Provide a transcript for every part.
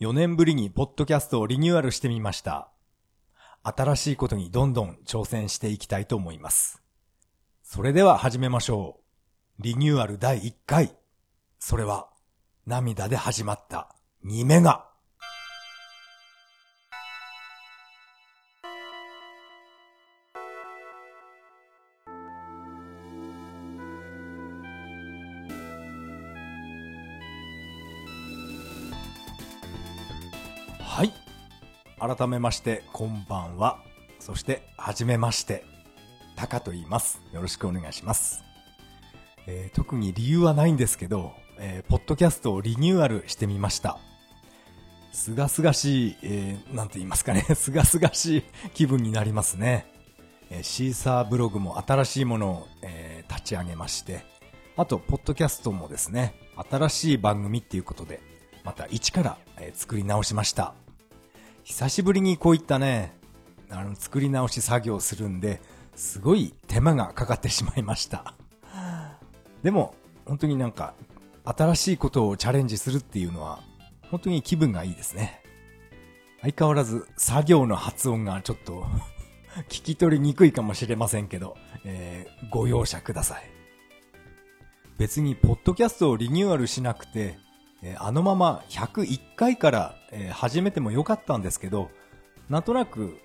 4年ぶりにポッドキャストをリニューアルしてみました。新しいことにどんどん挑戦していきたいと思います。それでは始めましょう。リニューアル第1回。それは、涙で始まった2メガ。改めまして、こんばんは。そして、はじめまして。タカと言います。よろしくお願いします。えー特に理由はないんですけど、えーポッドキャストをリニューアルしてみました。すがすがしい、えーなんて言いますかね、すがすがしい気分になりますね。えーシーサーブログも新しいものを、えー立ち上げまして、あと、ポッドキャストもですね、新しい番組っていうことで、また一から、えー作り直しました。久しぶりにこういったね、あの、作り直し作業するんで、すごい手間がかかってしまいました。でも、本当になんか、新しいことをチャレンジするっていうのは、本当に気分がいいですね。相変わらず、作業の発音がちょっと、聞き取りにくいかもしれませんけど、えーご容赦ください。別に、ポッドキャストをリニューアルしなくて、あのまま101回から、始めてもよかったんですけど、なんとなく、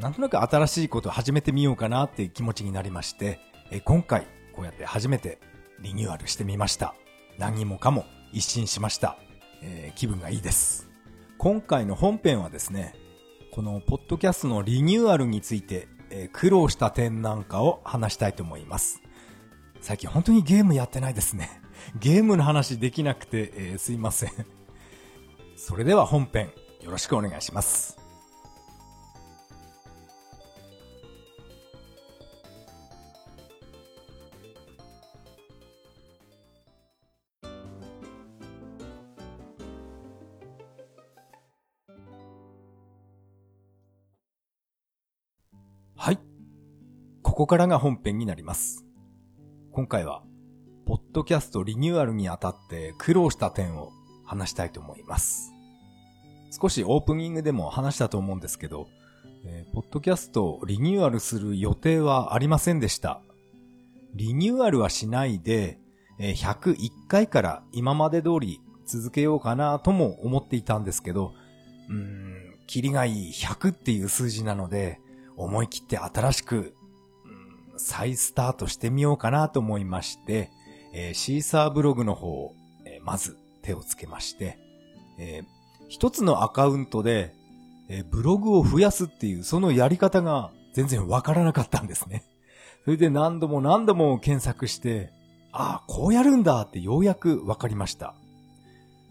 なんとなく新しいことを始めてみようかなっていう気持ちになりまして、今回、こうやって初めてリニューアルしてみました。何もかも一新しました。気分がいいです。今回の本編はですね、このポッドキャストのリニューアルについて、苦労した点なんかを話したいと思います。最近本当にゲームやってないですね。ゲームの話できなくて、えーすいません。それでは本編、よろしくお願いします。はい。ここからが本編になります。今回は、ポッドキャストリニューアルにあたって苦労した点を話したいと思います。少しオープニングでも話したと思うんですけど、えーポッドキャストをリニューアルする予定はありませんでした。リニューアルはしないで、えー101回から今まで通り続けようかなとも思っていたんですけど、うーん、キリがいい100っていう数字なので、思い切って新しく、再スタートしてみようかなと思いまして、えーシーサーブログの方、えーまず手をつけまして、えー一つのアカウントで、えーブログを増やすっていうそのやり方が全然わからなかったんですね。それで何度も何度も検索して、ああ、こうやるんだってようやくわかりました。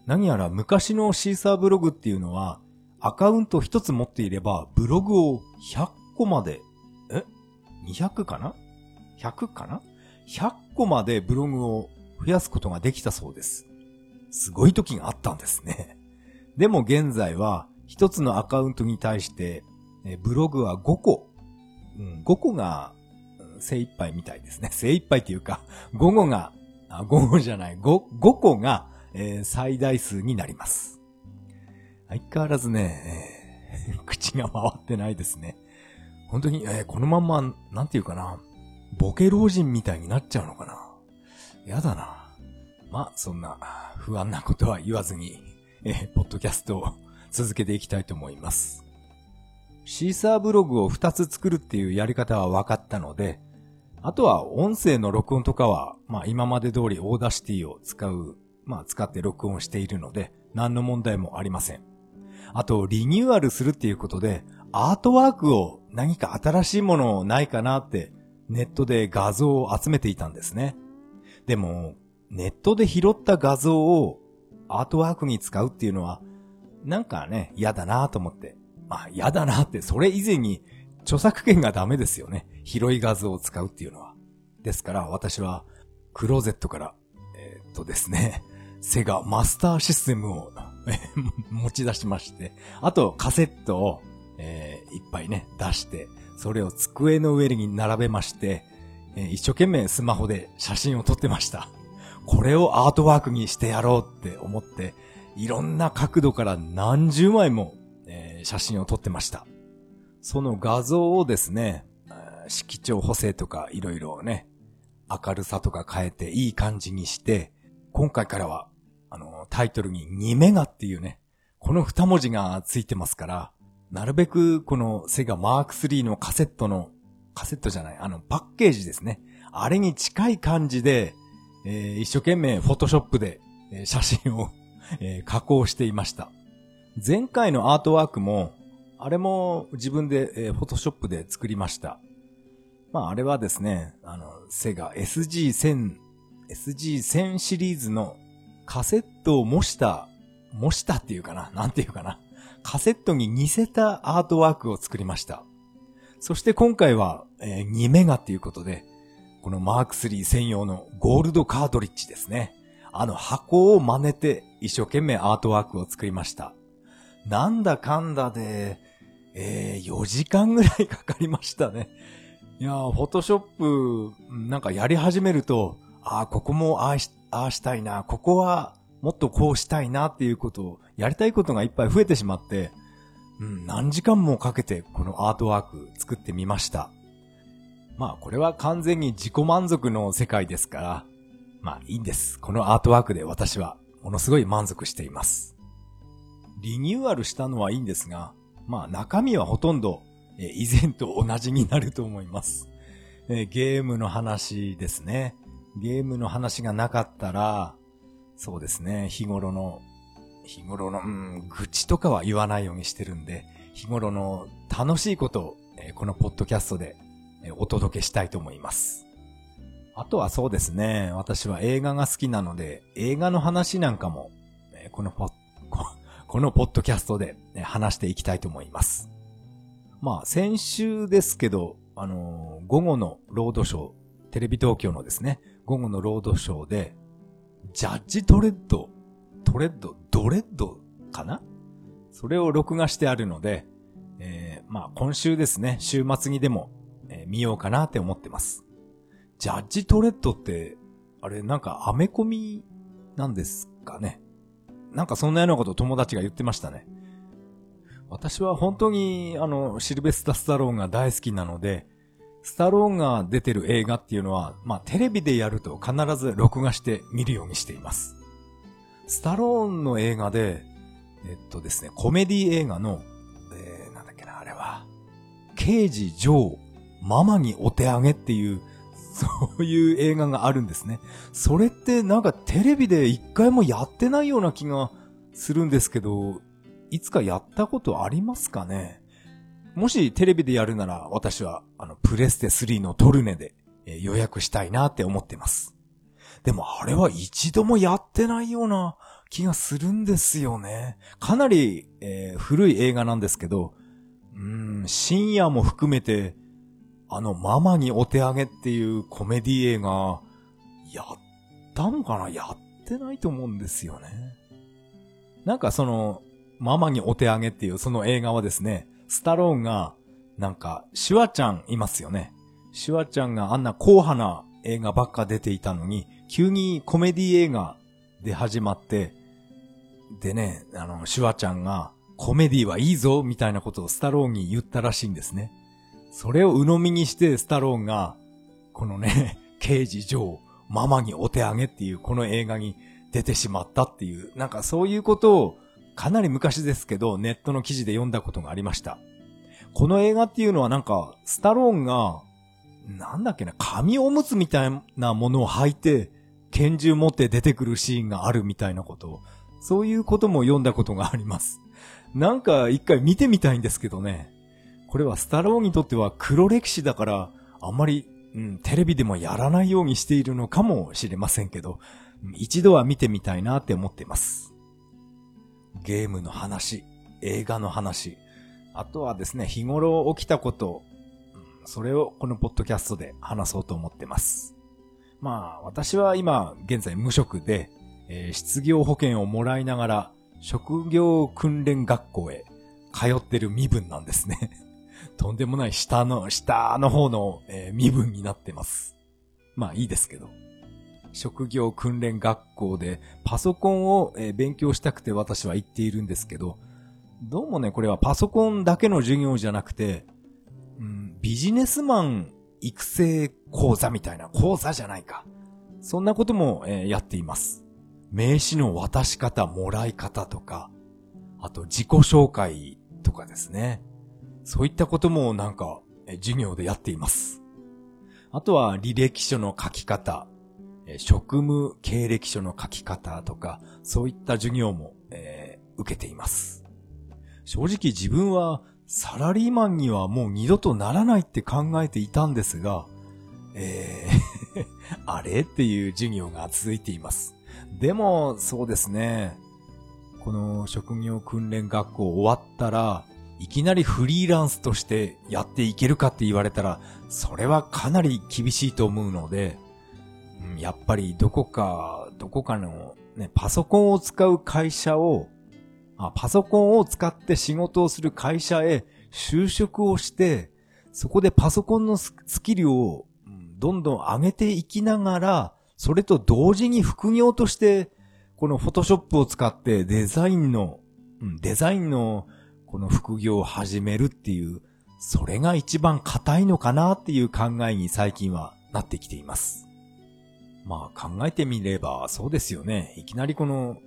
何やら昔のシーサーブログっていうのは、アカウント一つ持っていれば、ブログを100個まで、え ?200 かな ?100 かな？?100 個までブログを増やすことができたそうです。すごい時があったんですね。でも現在は、一つのアカウントに対して、ブログは5個、うん、5個が精一杯みたいですね。精一杯っていうか、5個が、あ5個じゃない、5, 5個が、えー最大数になります。相変わらずね、えー 口が回ってないですね。本当に、えーこのまんま、なんていうかな、ボケ老人みたいになっちゃうのかな？やだな。まあ、そんな不安なことは言わずに、えポッドキャストを続けていきたいと思います。シーサーブログを2つ作るっていうやり方は分かったので、あとは音声の録音とかは、まあ今まで通り Audacity を使う、まあ使って録音しているので、何の問題もありません。あと、リニューアルするっていうことで、アートワークを何か新しいものないかなって、ネットで画像を集めていたんですね。でも、ネットで拾った画像をアートワークに使うっていうのは、なんかね、嫌だなと思って。まあ、嫌だなって、それ以前に著作権がダメですよね。広い画像を使うっていうのは。ですから、私は、クローゼットから、えーっとですね、セガマスターシステムを持ち出しまして、あとカセットを、えーいっぱいね、出して、それを机の上に並べまして、え一生懸命スマホで写真を撮ってました。これをアートワークにしてやろうって思って、いろんな角度から何十枚も、えー、写真を撮ってました。その画像をですね、色調補正とかいろいろね、明るさとか変えていい感じにして、今回からは、あの、タイトルに2メガっていうね、この2文字がついてますから、なるべくこのセガマーク3のカセットの、カセットじゃない、あの、パッケージですね。あれに近い感じで、えー、一生懸命フォトショップで、えー、写真をえー、加工していました。前回のアートワークも、あれも自分で、えー、フォトショップで作りました。まあ、あれはですね、あの、セガ SG1000、SG1000 シリーズのカセットを模した、模したっていうかななんていうかなカセットに似せたアートワークを作りました。そして今回は、えー、2メガっていうことで、このマーク3専用のゴールドカートリッジですね。あの箱を真似て一生懸命アートワークを作りました。なんだかんだで、えー、4時間ぐらいかかりましたね。いやー、フォトショップ、なんかやり始めると、ああ、ここもああし、ああしたいな、ここはもっとこうしたいなっていうことを、やりたいことがいっぱい増えてしまって、うん、何時間もかけてこのアートワーク作ってみました。まあこれは完全に自己満足の世界ですから、まあいいんです。このアートワークで私はものすごい満足しています。リニューアルしたのはいいんですが、まあ中身はほとんど、以前と同じになると思います。ゲームの話ですね。ゲームの話がなかったら、そうですね、日頃の、日頃の、うん、愚痴とかは言わないようにしてるんで、日頃の楽しいことを、え、このポッドキャストで、え、お届けしたいと思います。あとはそうですね、私は映画が好きなので、映画の話なんかも、え、このポッ、このポッドキャストで、ね、話していきたいと思います。まあ、先週ですけど、あの、午後のロードショー、テレビ東京のですね、午後のロードショーで、ジャッジトレッド、トレッド、ドレッドかな？それを録画してあるので、えー、まあ今週ですね、週末にでも、えー、見ようかなって思ってます。ジャッジドレッドって、あれなんかアメコミなんですかね？なんかそんなようなこと友達が言ってましたね。私は本当にあの、シルベスタ・スタローンが大好きなので、スタローンが出てる映画っていうのは、まあテレビでやると必ず録画して見るようにしています。スタローンの映画で、えっとですね、コメディ映画の、えー、なんだっけな、あれは、刑事ジョー、ママにお手上げっていう、そういう映画があるんですね。それってなんかテレビで一回もやってないような気がするんですけど、いつかやったことありますかね？もしテレビでやるなら私はあのプレステ3のトルネで、え予約したいなって思ってます。でもあれは一度もやってないような気がするんですよね。かなり、えー、古い映画なんですけど、うん、深夜も含めて、あのママにお手上げっていうコメディ映画、やったのかな？やってないと思うんですよね。なんかその、ママにお手上げっていうその映画はですね、スタローンが、なんか、シュワちゃんいますよね。シュワちゃんがあんな硬派な映画ばっか出ていたのに、急にコメディ映画で始まって、でね、あの、シュワちゃんが、コメディはいいぞ、みたいなことをスタローンに言ったらしいんですね。それを鵜呑みにしてスタローンが、このね、刑事上、ママにお手上げっていうこの映画に出てしまったっていう、なんかそういうことをかなり昔ですけど、ネットの記事で読んだことがありました。この映画っていうのはなんか、スタローンが、なんだっけな、紙おむつみたいなものを履いて、拳銃持って出てくるシーンがあるみたいなこと、そういうことも読んだことがあります。なんか一回見てみたいんですけどね。これはスタローンにとっては黒歴史だから、あんまり、うん、テレビでもやらないようにしているのかもしれませんけど、一度は見てみたいなって思っています。ゲームの話、映画の話、あとはですね、日頃起きたこと、それをこのポッドキャストで話そうと思ってます。まあ、私は今、現在無職で、えー、失業保険をもらいながら、職業訓練学校へ通ってる身分なんですね。とんでもない下の、下の方の、えー、身分になってます。まあいいですけど。職業訓練学校でパソコンを勉強したくて私は行っているんですけど、どうもね、これはパソコンだけの授業じゃなくて、うん、ビジネスマン育成講座みたいな講座じゃないか。そんなことも、えー、やっています。名刺の渡し方、もらい方とか、あと自己紹介とかですね。そういったこともなんか、え授業でやっています。あとは履歴書の書き方、え職務経歴書の書き方とか、そういった授業も、えー、受けています。正直自分はサラリーマンにはもう二度とならないって考えていたんですが、えー あれ？っていう授業が続いています。でも、そうですね。この職業訓練学校終わったら、いきなりフリーランスとしてやっていけるかって言われたら、それはかなり厳しいと思うので、やっぱりどこか、どこかのね、パソコンを使う会社を、あパソコンを使って仕事をする会社へ就職をして、そこでパソコンのスキルをどんどん上げていきながら、それと同時に副業として、このフォトショップを使ってデザインの、デザインのこの副業を始めるっていう、それが一番硬いのかなっていう考えに最近はなってきています。まあ考えてみればそうですよね。いきなりこの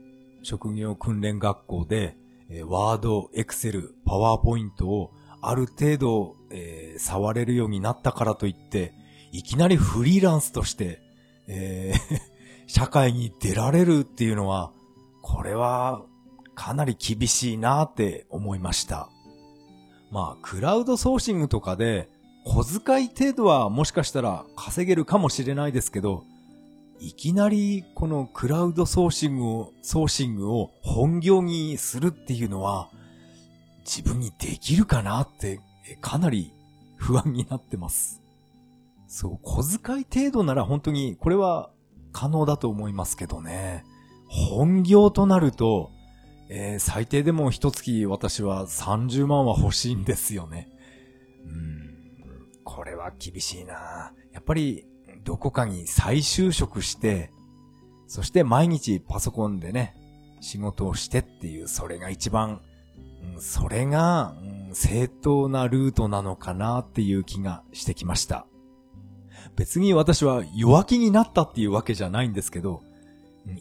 職業訓練学校で、えー、ワード、エクセル、パワーポイントをある程度、えー、触れるようになったからといって、いきなりフリーランスとして、えー 社会に出られるっていうのは、これはかなり厳しいなって思いました。まあ、クラウドソーシングとかで、小遣い程度はもしかしたら稼げるかもしれないですけど、いきなりこのクラウドソーシングを、ソーシングを本業にするっていうのは、自分にできるかなってかなり不安になってます。そう、小遣い程度なら本当に、これは可能だと思いますけどね。本業となると、えー、最低でも一月私は30万は欲しいんですよね。うん、これは厳しいなやっぱり、どこかに再就職して、そして毎日パソコンでね、仕事をしてっていう、それが一番、うん、それが、うん、正当なルートなのかなっていう気がしてきました。別に私は弱気になったっていうわけじゃないんですけど、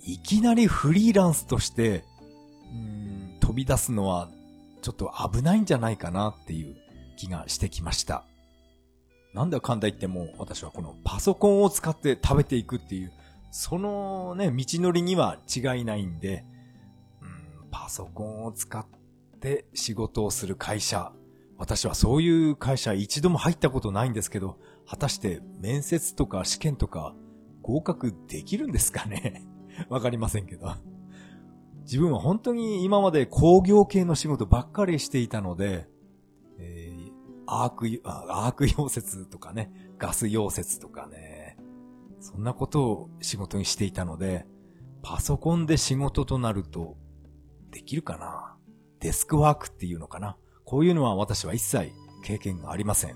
いきなりフリーランスとして、うん飛び出すのはちょっと危ないんじゃないかなっていう気がしてきました。なんだかんだ言っても私はこのパソコンを使って食べていくっていう、そのね、道のりには違いないんで、うん、パソコンを使って仕事をする会社、私はそういう会社一度も入ったことないんですけど、果たして面接とか試験とか合格できるんですかね？わかりませんけど。自分は本当に今まで工業系の仕事ばっかりしていたので、アーク、アーク溶接とかね、ガス溶接とかね、そんなことを仕事にしていたので、パソコンで仕事となると、できるかな？デスクワークっていうのかな？こういうのは私は一切経験がありません。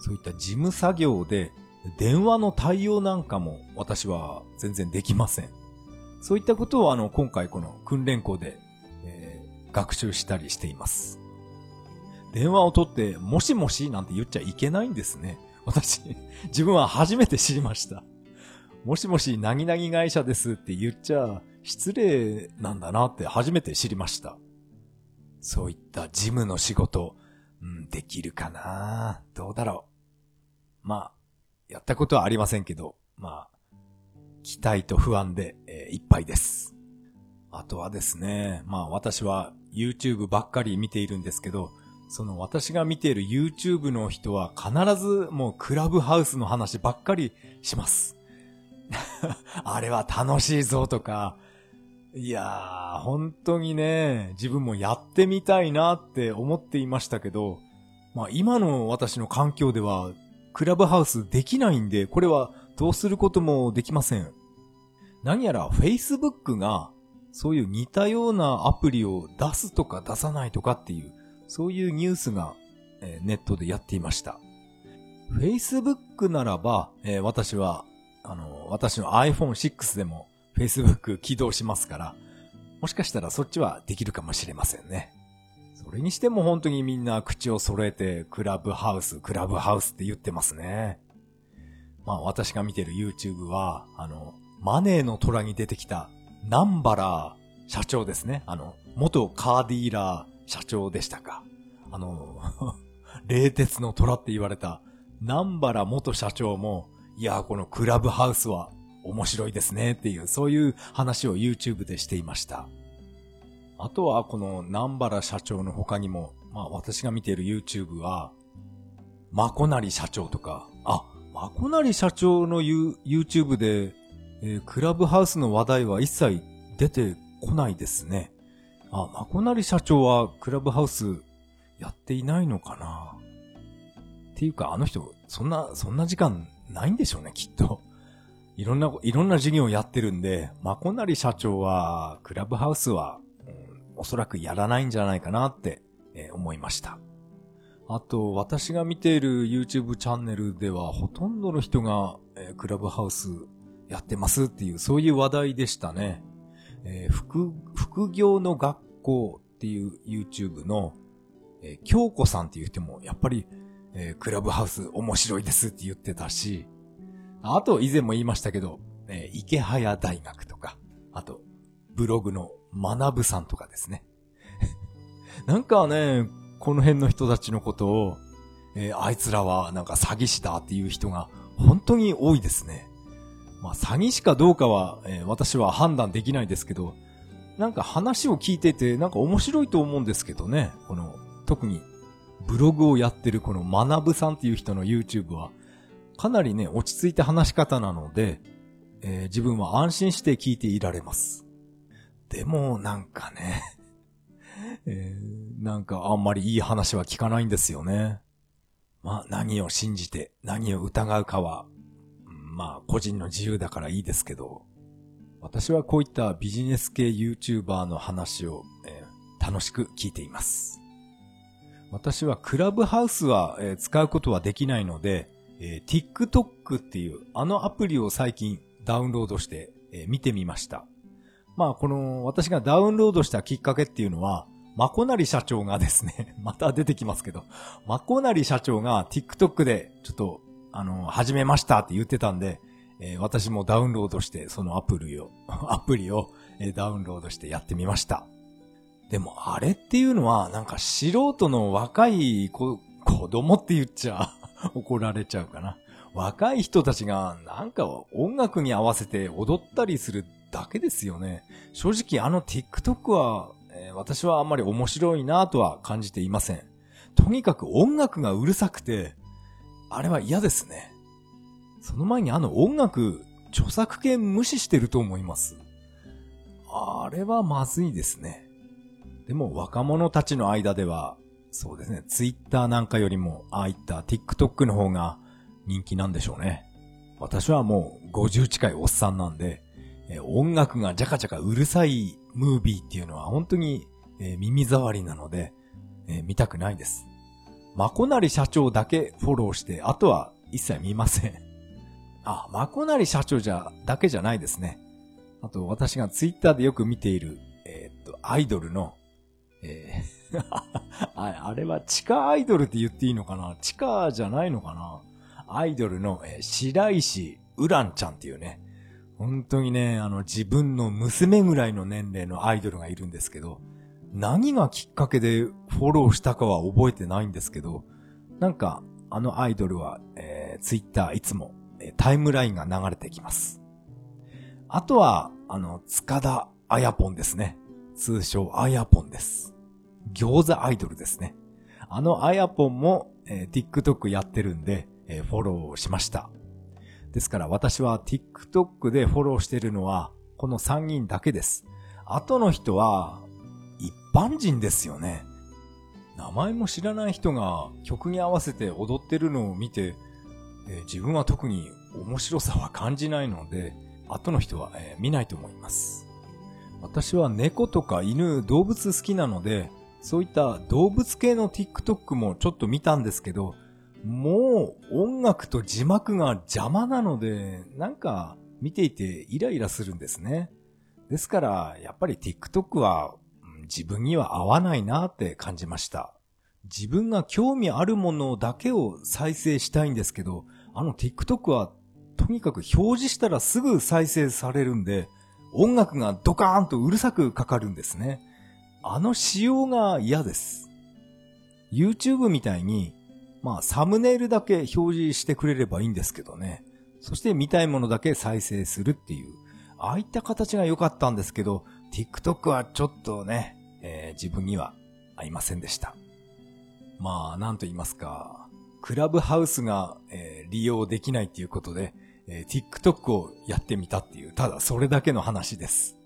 そういった事務作業で電話の対応なんかも私は全然できません。そういったことをあの今回この訓練校で、えー、学習したりしています。電話を取ってもしもしなんて言っちゃいけないんですね。私、自分は初めて知りました。もしもし、なぎなぎ会社ですって言っちゃ失礼なんだなって初めて知りました。そういった事務の仕事、うん、できるかなどうだろう。まあ、やったことはありませんけど、まあ、期待と不安で、えー、いっぱいです。あとはですね、まあ私は YouTube ばっかり見ているんですけど、その私が見ている YouTube の人は必ずもうクラブハウスの話ばっかりします。あれは楽しいぞとか、いやー、本当にね、自分もやってみたいなって思っていましたけど、まあ今の私の環境では、クラブハウスできないんで、これはどうすることもできません。何やら Facebook が、そういう似たようなアプリを出すとか出さないとかっていう、そういうニュースが、えー、ネットでやっていました。Facebook ならば、えー、私は、あの私の iPhone6 でも Facebook 起動しますから、もしかしたらそっちはできるかもしれませんね。それにしても本当にみんな口を揃えてクラブハウス、クラブハウスって言ってますね。まあ私が見てる YouTube は、あの、マネーの虎に出てきたナンバラー社長ですね。あの、元カーディーラー社長でしたか。あの、冷徹の虎って言われた南原元社長も、いや、このクラブハウスは面白いですねっていう、そういう話を YouTube でしていました。あとは、この南原社長の他にも、まあ私が見ている YouTube は、まこなり社長とか、あ、まこなり社長の YouTube で、えー、クラブハウスの話題は一切出てこないですね。あ、まこなり社長はクラブハウスやっていないのかな？っていうか、あの人、そんな、そんな時間ないんでしょうね、きっと。いろんな、いろんな事業をやってるんで、まこなり社長は、クラブハウスは、うん、おそらくやらないんじゃないかなって、えー、思いました。あと、私が見ている YouTube チャンネルでは、ほとんどの人が、えー、クラブハウスやってますっていう、そういう話題でしたね。えー、副、副業の学校っていう YouTube の、えー、京子さんって言っても、やっぱり、えー、クラブハウス面白いですって言ってたし、あと以前も言いましたけど、えー、池早大学とか、あと、ブログの学ぶさんとかですね。なんかね、この辺の人たちのことを、えー、あいつらはなんか詐欺師だっていう人が本当に多いですね。まあ詐欺師かどうかは、えー、私は判断できないですけど、なんか話を聞いててなんか面白いと思うんですけどね。この、特にブログをやってるこの学ぶさんっていう人の YouTube は、かなりね、落ち着いた話し方なので、えー、自分は安心して聞いていられます。でも、なんかねえー、なんかあんまりいい話は聞かないんですよね。まあ、何を信じて、何を疑うかは、まあ、個人の自由だからいいですけど、私はこういったビジネス系 YouTuber の話を、えー、楽しく聞いています。私はクラブハウスは、えー、使うことはできないので、えー、TikTok っていうあのアプリを最近ダウンロードして、え、見てみました。まあこの私がダウンロードしたきっかけっていうのは、マコナリ社長がですね、また出てきますけど、マコナリ社長が TikTok でちょっと、あの、始めましたって言ってたんで、えー、私もダウンロードしてそのアプリを、アプリを、えー、ダウンロードしてやってみました。でもあれっていうのは、なんか素人の若い子、子供って言っちゃ 怒られちゃうかな。若い人たちがなんか音楽に合わせて踊ったりするだけですよね。正直あの TikTok は、えー、私はあんまり面白いなとは感じていません。とにかく音楽がうるさくて、あれは嫌ですね。その前にあの音楽、著作権無視してると思います。あれはまずいですね。でも若者たちの間では、そうですね、ツイッターなんかよりも、ああいった TikTok の方が人気なんでしょうね。私はもう50近いおっさんなんで、音楽がジャカジャカうるさいムービーっていうのは本当に、耳障りなので、見たくないです。まこなり社長だけフォローして、あとは一切見ません。あ、まこなり社長じゃ、だけじゃないですね。あと私がツイッターでよく見ている、えー、っと、アイドルのえー あ、れは地下アイドルって言っていいのかな？地下じゃないのかな？アイドルの、えー、白石ウランちゃんっていうね、本当にね、あの自分の娘ぐらいの年齢のアイドルがいるんですけど、何がきっかけでフォローしたかは覚えてないんですけど、なんか、あのアイドルは、えー、ツイッターいつも、えー、タイムラインが流れてきます。あとは、あの、塚田あやぽんですね。通称あやぽんです。餃子アイドルですね。あのあやぽんも、えー、TikTok やってるんで、えー、フォローしました。ですから私は TikTok でフォローしてるのは、この3人だけです。後の人は、一般人ですよね。名前も知らない人が曲に合わせて踊ってるのを見て、えー、自分は特に面白さは感じないので、後の人は、えー、見ないと思います。私は猫とか犬、動物好きなので、そういった動物系の TikTok もちょっと見たんですけど、もう音楽と字幕が邪魔なので、なんか見ていてイライラするんですね。ですから、やっぱり TikTok は自分には合わないなって感じました。自分が興味あるものだけを再生したいんですけど、あの TikTok はとにかく表示したらすぐ再生されるんで、音楽がドカーンとうるさくかかるんですね。あの仕様が嫌です。YouTube みたいに、まあサムネイルだけ表示してくれればいいんですけどね。そして見たいものだけ再生するっていう、ああいった形が良かったんですけど、TikTok はちょっとね、えー、自分には合いませんでした。まあ、なんと言いますか、クラブハウスが、えー、利用できないっていうことで、えー、TikTok をやってみたっていう、ただそれだけの話です。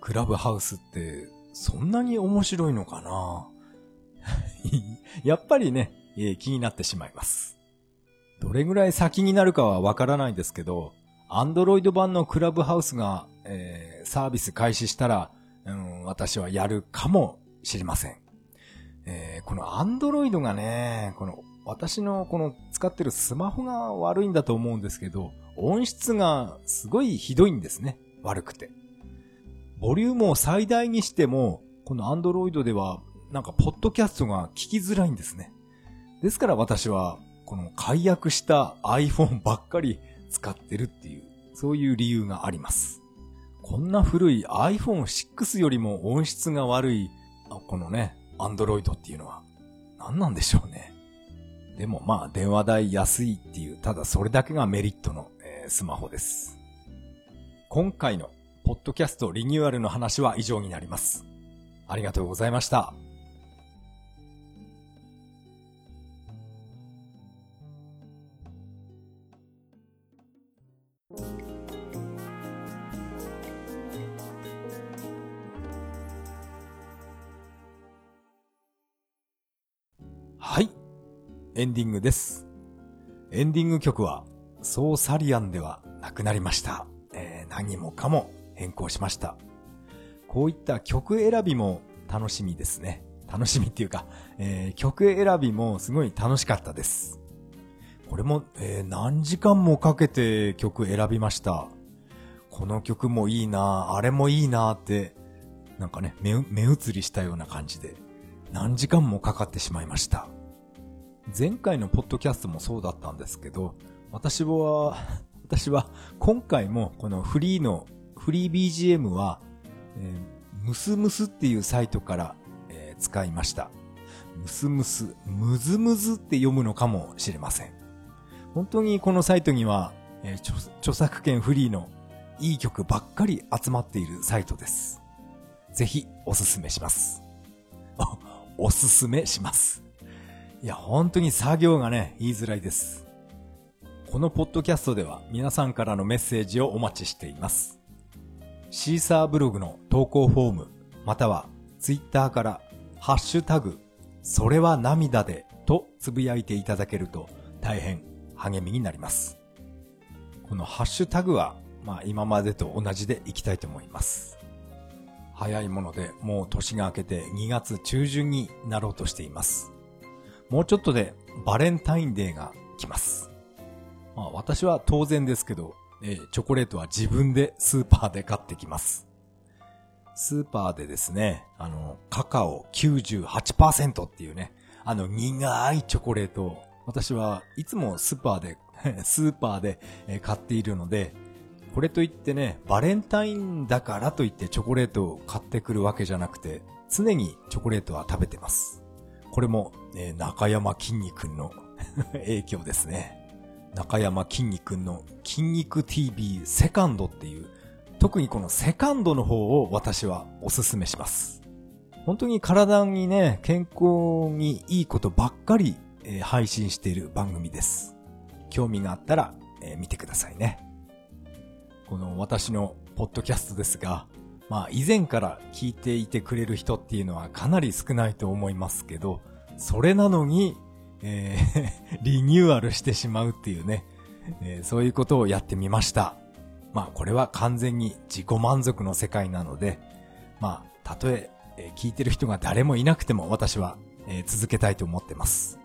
クラブハウスって、そんなに面白いのかな？やっぱりね、えー、気になってしまいます。どれぐらい先になるかはわからないですけど、アンドロイド版のクラブハウスが、えー、サービス開始したら、私はやるかもしれません。えー、このアンドロイドがね、この私のこの使ってるスマホが悪いんだと思うんですけど、音質がすごいひどいんですね。悪くて。ボリュームを最大にしても、このアンドロイドではなんかポッドキャストが聞きづらいんですね。ですから私はこの解約した iPhone ばっかり使ってるっていう、そういう理由があります。こんな古い iPhone6 よりも音質が悪い、このね、Android っていうのは何なんでしょうね。でもまあ電話代安いっていう、ただそれだけがメリットの、えー、スマホです。今回のポッドキャストリニューアルの話は以上になります。ありがとうございました。エンディングです。エンディング曲は、ソーサリアンではなくなりました。えー、何もかも変更しました。こういった曲選びも楽しみですね。楽しみっていうか、えー、曲選びもすごい楽しかったです。これも、えー、何時間もかけて曲選びました。この曲もいいなあれもいいなって、なんかね、目、目移りしたような感じで、何時間もかかってしまいました。前回のポッドキャストもそうだったんですけど、私は、私は今回もこのフリーの、フリー BGM は、えー、ムスムスっていうサイトから、えー、使いました。ムスムス、ムズムズって読むのかもしれません。本当にこのサイトには、えー、著作権フリーのいい曲ばっかり集まっているサイトです。ぜひおすすめします。おすすめします。いや、本当に作業がね、言いづらいです。このポッドキャストでは皆さんからのメッセージをお待ちしています。シーサーブログの投稿フォーム、またはツイッターからハッシュタグ、それは涙でとつぶやいていただけると大変励みになります。このハッシュタグは、まあ今までと同じでいきたいと思います。早いものでもう年が明けて2月中旬になろうとしています。もうちょっとでバレンタインデーが来ます。まあ私は当然ですけど、えー、チョコレートは自分でスーパーで買ってきます。スーパーでですね、あの、カカオ98%っていうね、あの苦いチョコレートを私はいつもスーパーで スーパーで買っているので、これといってね、バレンタインだからといってチョコレートを買ってくるわけじゃなくて、常にチョコレートは食べてます。これも、えー、中山きんに君の 影響ですね。中山きんに君の筋肉 TV セカンドっていう、特にこのセカンドの方を私はおすすめします。本当に体にね、健康にいいことばっかり、えー、配信している番組です。興味があったら、えー、見てくださいね。この私のポッドキャストですが、まあ以前から聞いていてくれる人っていうのはかなり少ないと思いますけど、それなのに、えー リニューアルしてしまうっていうね、えー、そういうことをやってみました。まあこれは完全に自己満足の世界なので、まあたとえ聞いてる人が誰もいなくても私は、続けたいと思ってます。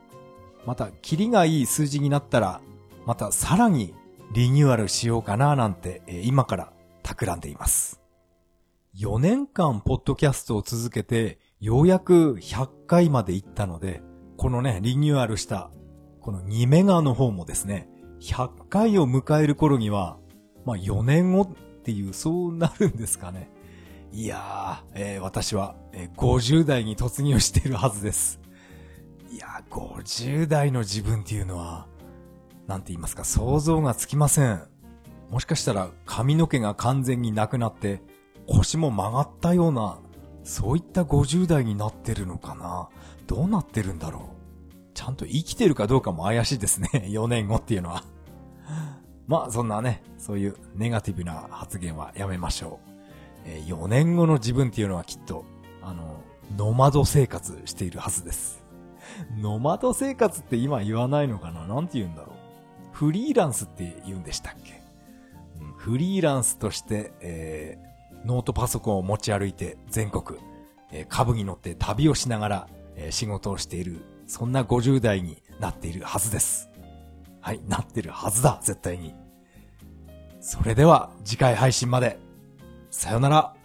また、キリがいい数字になったら、またさらにリニューアルしようかななんて、今から企んでいます。4年間ポッドキャストを続けて、ようやく100回まで行ったので、このね、リニューアルした、この2メガの方もですね、100回を迎える頃には、まあ4年後っていう、そうなるんですかね。いやー、えー、私は、えー、50代に突入しているはずです。いやー、50代の自分っていうのは、なんて言いますか、想像がつきません。もしかしたら髪の毛が完全になくなって、腰も曲がったような、そういった50代になってるのかなどうなってるんだろうちゃんと生きてるかどうかも怪しいですね。4年後っていうのは。まあ、そんなね、そういうネガティブな発言はやめましょう。えー、4年後の自分っていうのはきっと、あの、ノマド生活しているはずです。ノマド生活って今言わないのかななんて言うんだろう。フリーランスって言うんでしたっけ、うん、フリーランスとして、えー、ノートパソコンを持ち歩いて全国、えー、株に乗って旅をしながら、えー、仕事をしている、そんな50代になっているはずです。はい、なってるはずだ、絶対に。それでは次回配信まで。さよなら。